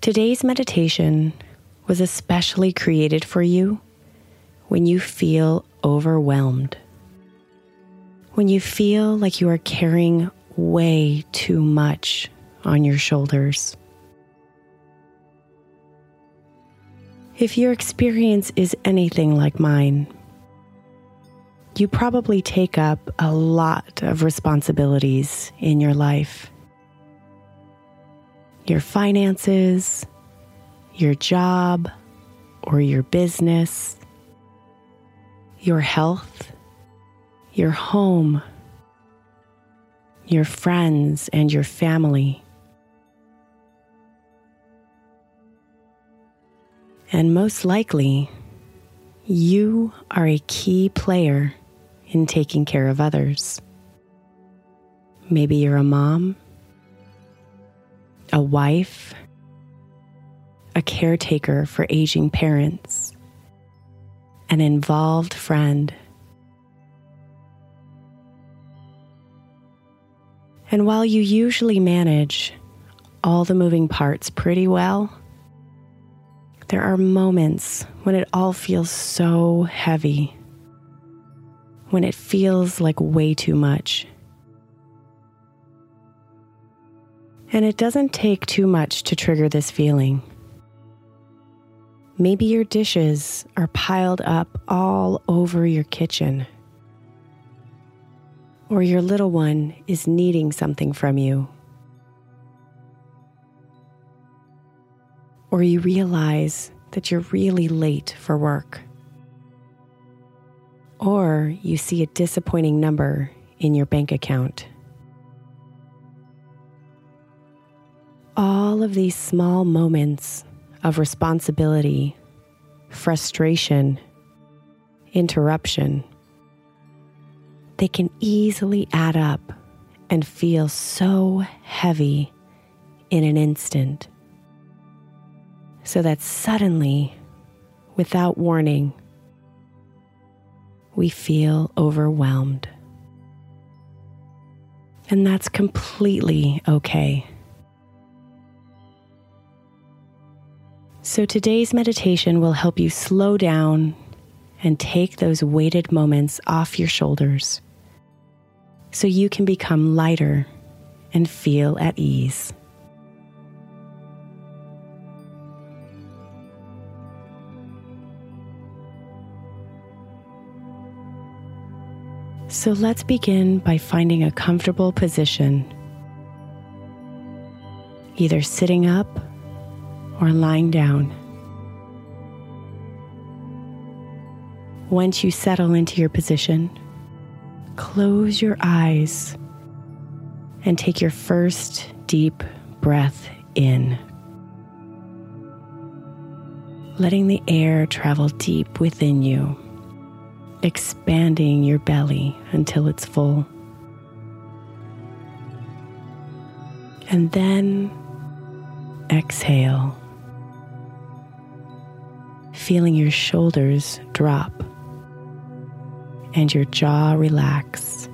Today's meditation was especially created for you when you feel overwhelmed. When you feel like you are carrying way too much on your shoulders. If your experience is anything like mine, you probably take up a lot of responsibilities in your life your finances, your job or your business, your health, your home, your friends, and your family. And most likely, you are a key player in taking care of others. Maybe you're a mom a wife, a caretaker for aging parents, an involved friend. And while you usually manage all the moving parts pretty well, there are moments when it all feels so heavy, when it feels like way too much. And it doesn't take too much to trigger this feeling. Maybe your dishes are piled up all over your kitchen. Or your little one is needing something from you. Or you realize that you're really late for work. Or you see a disappointing number in your bank account. All of these small moments of responsibility, frustration, interruption, they can easily add up and feel so heavy in an instant. So that suddenly, without warning, we feel overwhelmed. And that's completely okay. So, today's meditation will help you slow down and take those weighted moments off your shoulders so you can become lighter and feel at ease. So let's begin by finding a comfortable position, either sitting up or lying down. Once you settle into your position, close your eyes and take your first deep breath in. Letting the air travel deep within you expanding your belly until it's full. And then exhale, feeling your shoulders drop and your jaw relax.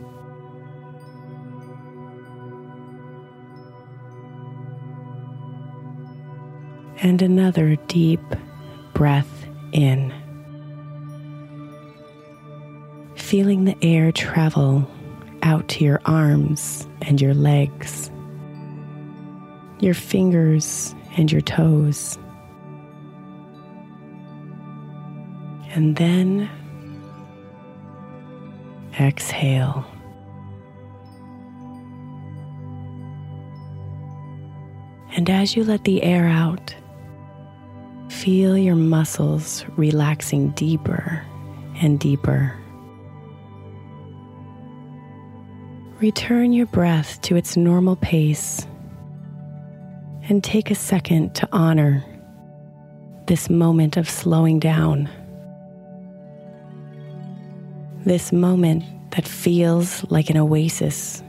And another deep breath in feeling the air travel out to your arms and your legs, your fingers and your toes. And then exhale. And as you let the air out, feel your muscles relaxing deeper and deeper. Return your breath to its normal pace and take a second to honor this moment of slowing down. This moment that feels like an oasis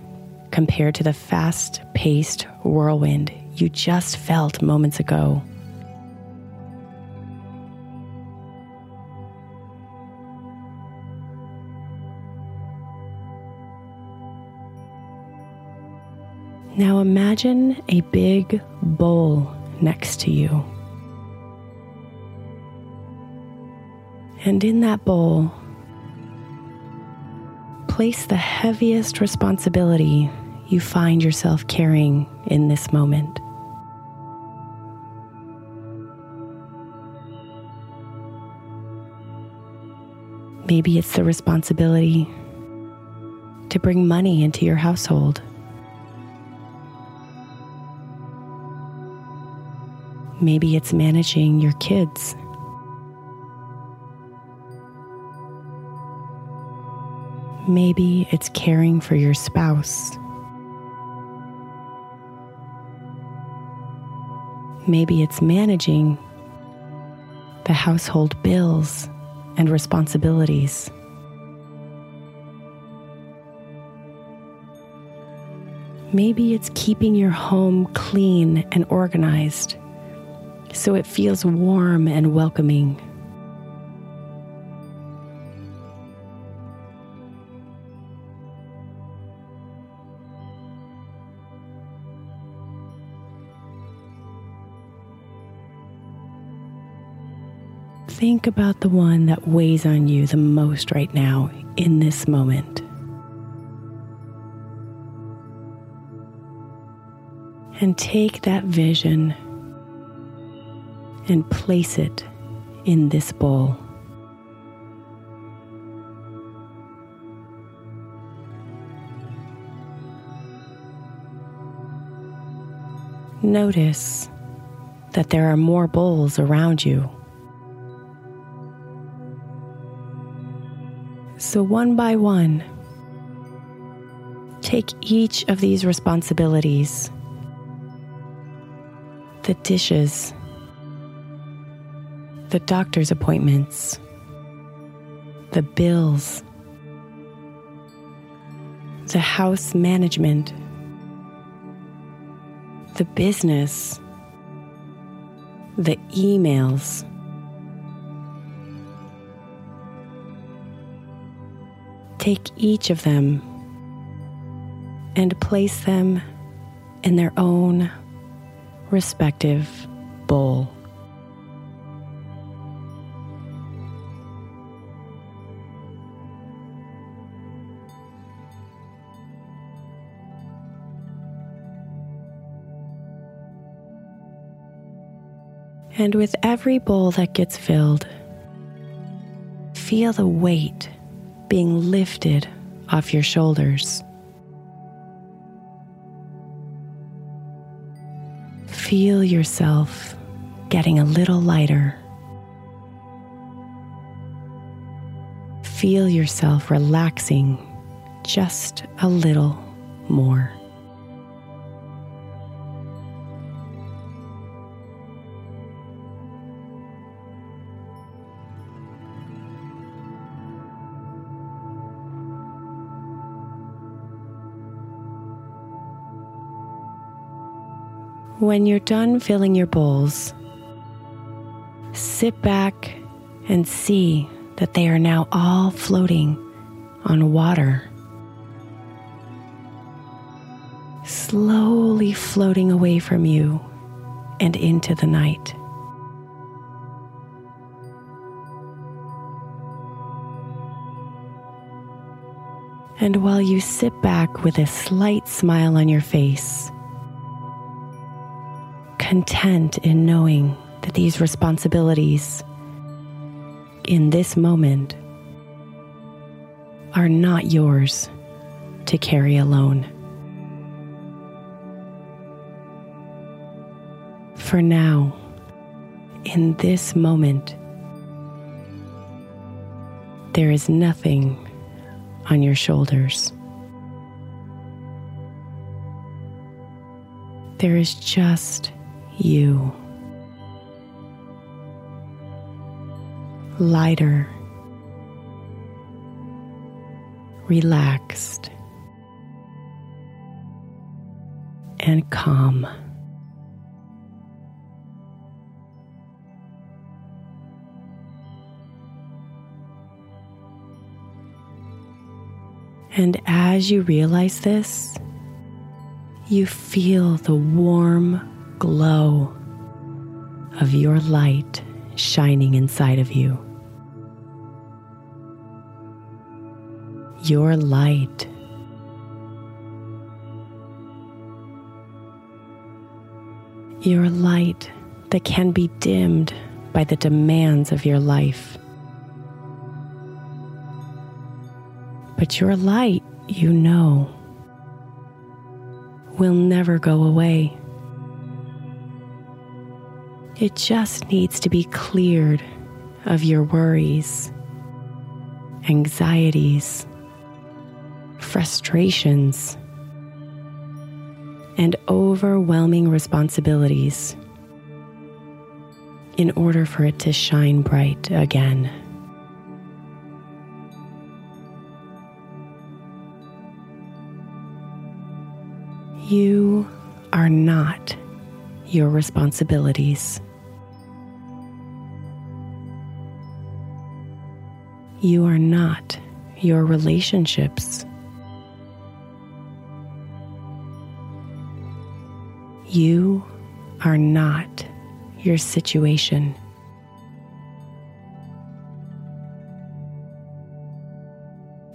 compared to the fast paced whirlwind you just felt moments ago. Now imagine a big bowl next to you. And in that bowl, place the heaviest responsibility you find yourself carrying in this moment. Maybe it's the responsibility to bring money into your household. Maybe it's managing your kids. Maybe it's caring for your spouse. Maybe it's managing the household bills and responsibilities. Maybe it's keeping your home clean and organized so it feels warm and welcoming. About the one that weighs on you the most right now in this moment. And take that vision and place it in this bowl. Notice that there are more bowls around you. So, one by one, take each of these responsibilities the dishes the doctor's appointments, the bills, the house management, the business, the emails. Take each of them and place them in their own respective bowl. And with every bowl that gets filled, feel the weight being lifted off your shoulders. Feel yourself getting a little lighter. Feel yourself relaxing just a little more. When you're done filling your bowls, sit back and see that they are now all floating on water. Slowly floating away from you and into the night. And while you sit back with a slight smile on your face, content in knowing that these responsibilities in this moment are not yours to carry alone. For now, in this moment, there is nothing on your shoulders. There is just you. Lighter, relaxed, and calm. And as you realize this, you feel the warm glow of your light shining inside of you. Your light. Your light that can be dimmed by the demands of your life. But your light, you know, will never go away. It just needs to be cleared of your worries, anxieties, frustrations, and overwhelming responsibilities in order for it to shine bright again. You are not your responsibilities. You are not your relationships. You are not your situation.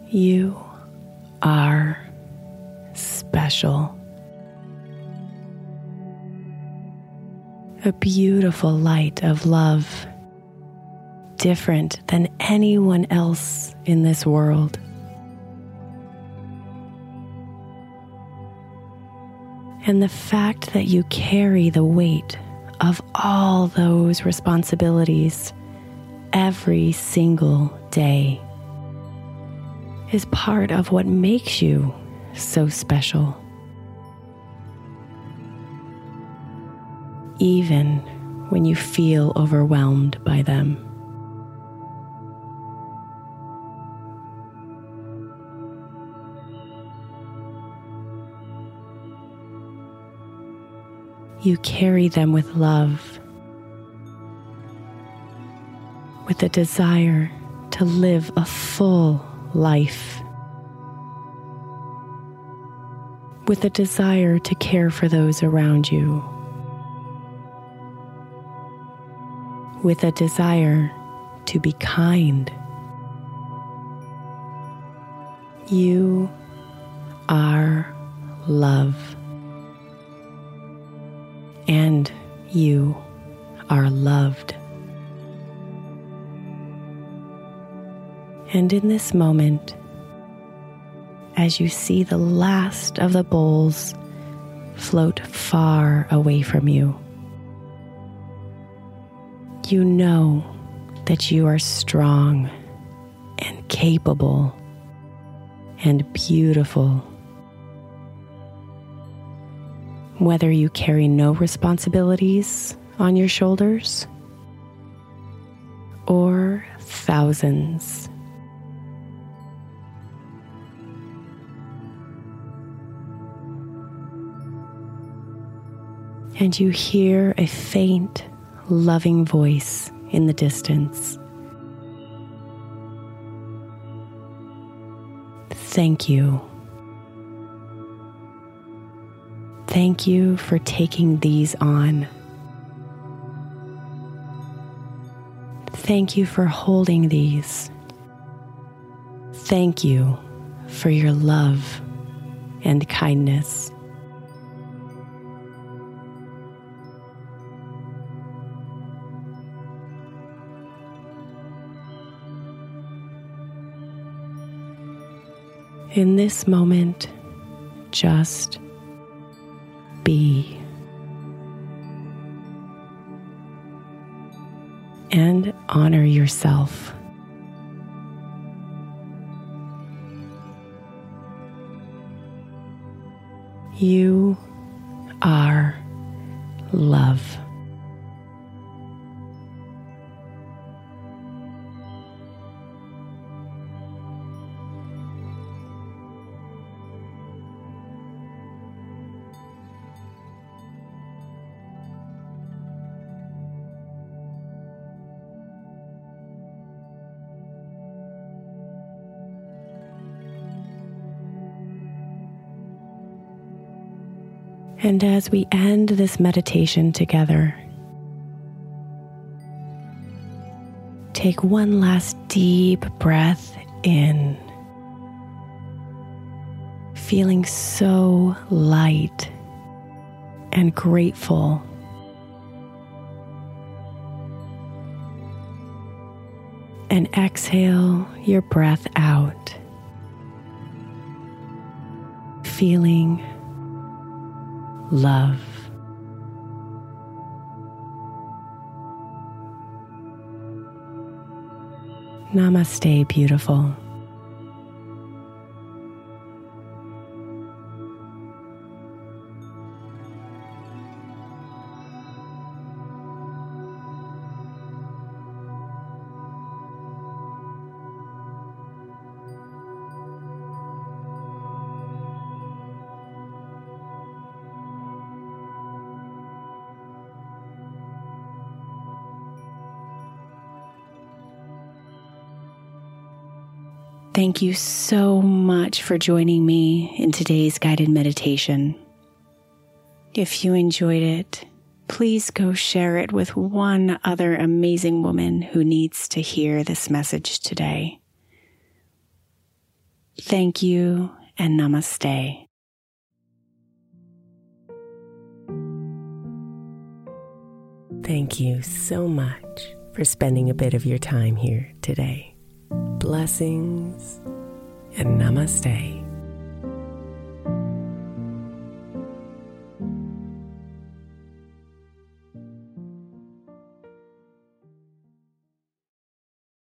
You are special. A beautiful light of love different than anyone else in this world. And the fact that you carry the weight of all those responsibilities every single day is part of what makes you so special. Even when you feel overwhelmed by them. You carry them with love, with a desire to live a full life, with a desire to care for those around you, with a desire to be kind. You are love. And you are loved. And in this moment, as you see the last of the bowls float far away from you, you know that you are strong and capable and beautiful. Whether you carry no responsibilities on your shoulders or thousands. And you hear a faint, loving voice in the distance. Thank you. Thank you for taking these on. Thank you for holding these. Thank you for your love and kindness. In this moment, just be. And honor yourself. You are love. And as we end this meditation together, take one last deep breath in, feeling so light and grateful. And exhale your breath out, feeling love. Namaste, beautiful. Thank you so much for joining me in today's guided meditation. If you enjoyed it, please go share it with one other amazing woman who needs to hear this message today. Thank you and namaste. Thank you so much for spending a bit of your time here today blessings, and namaste.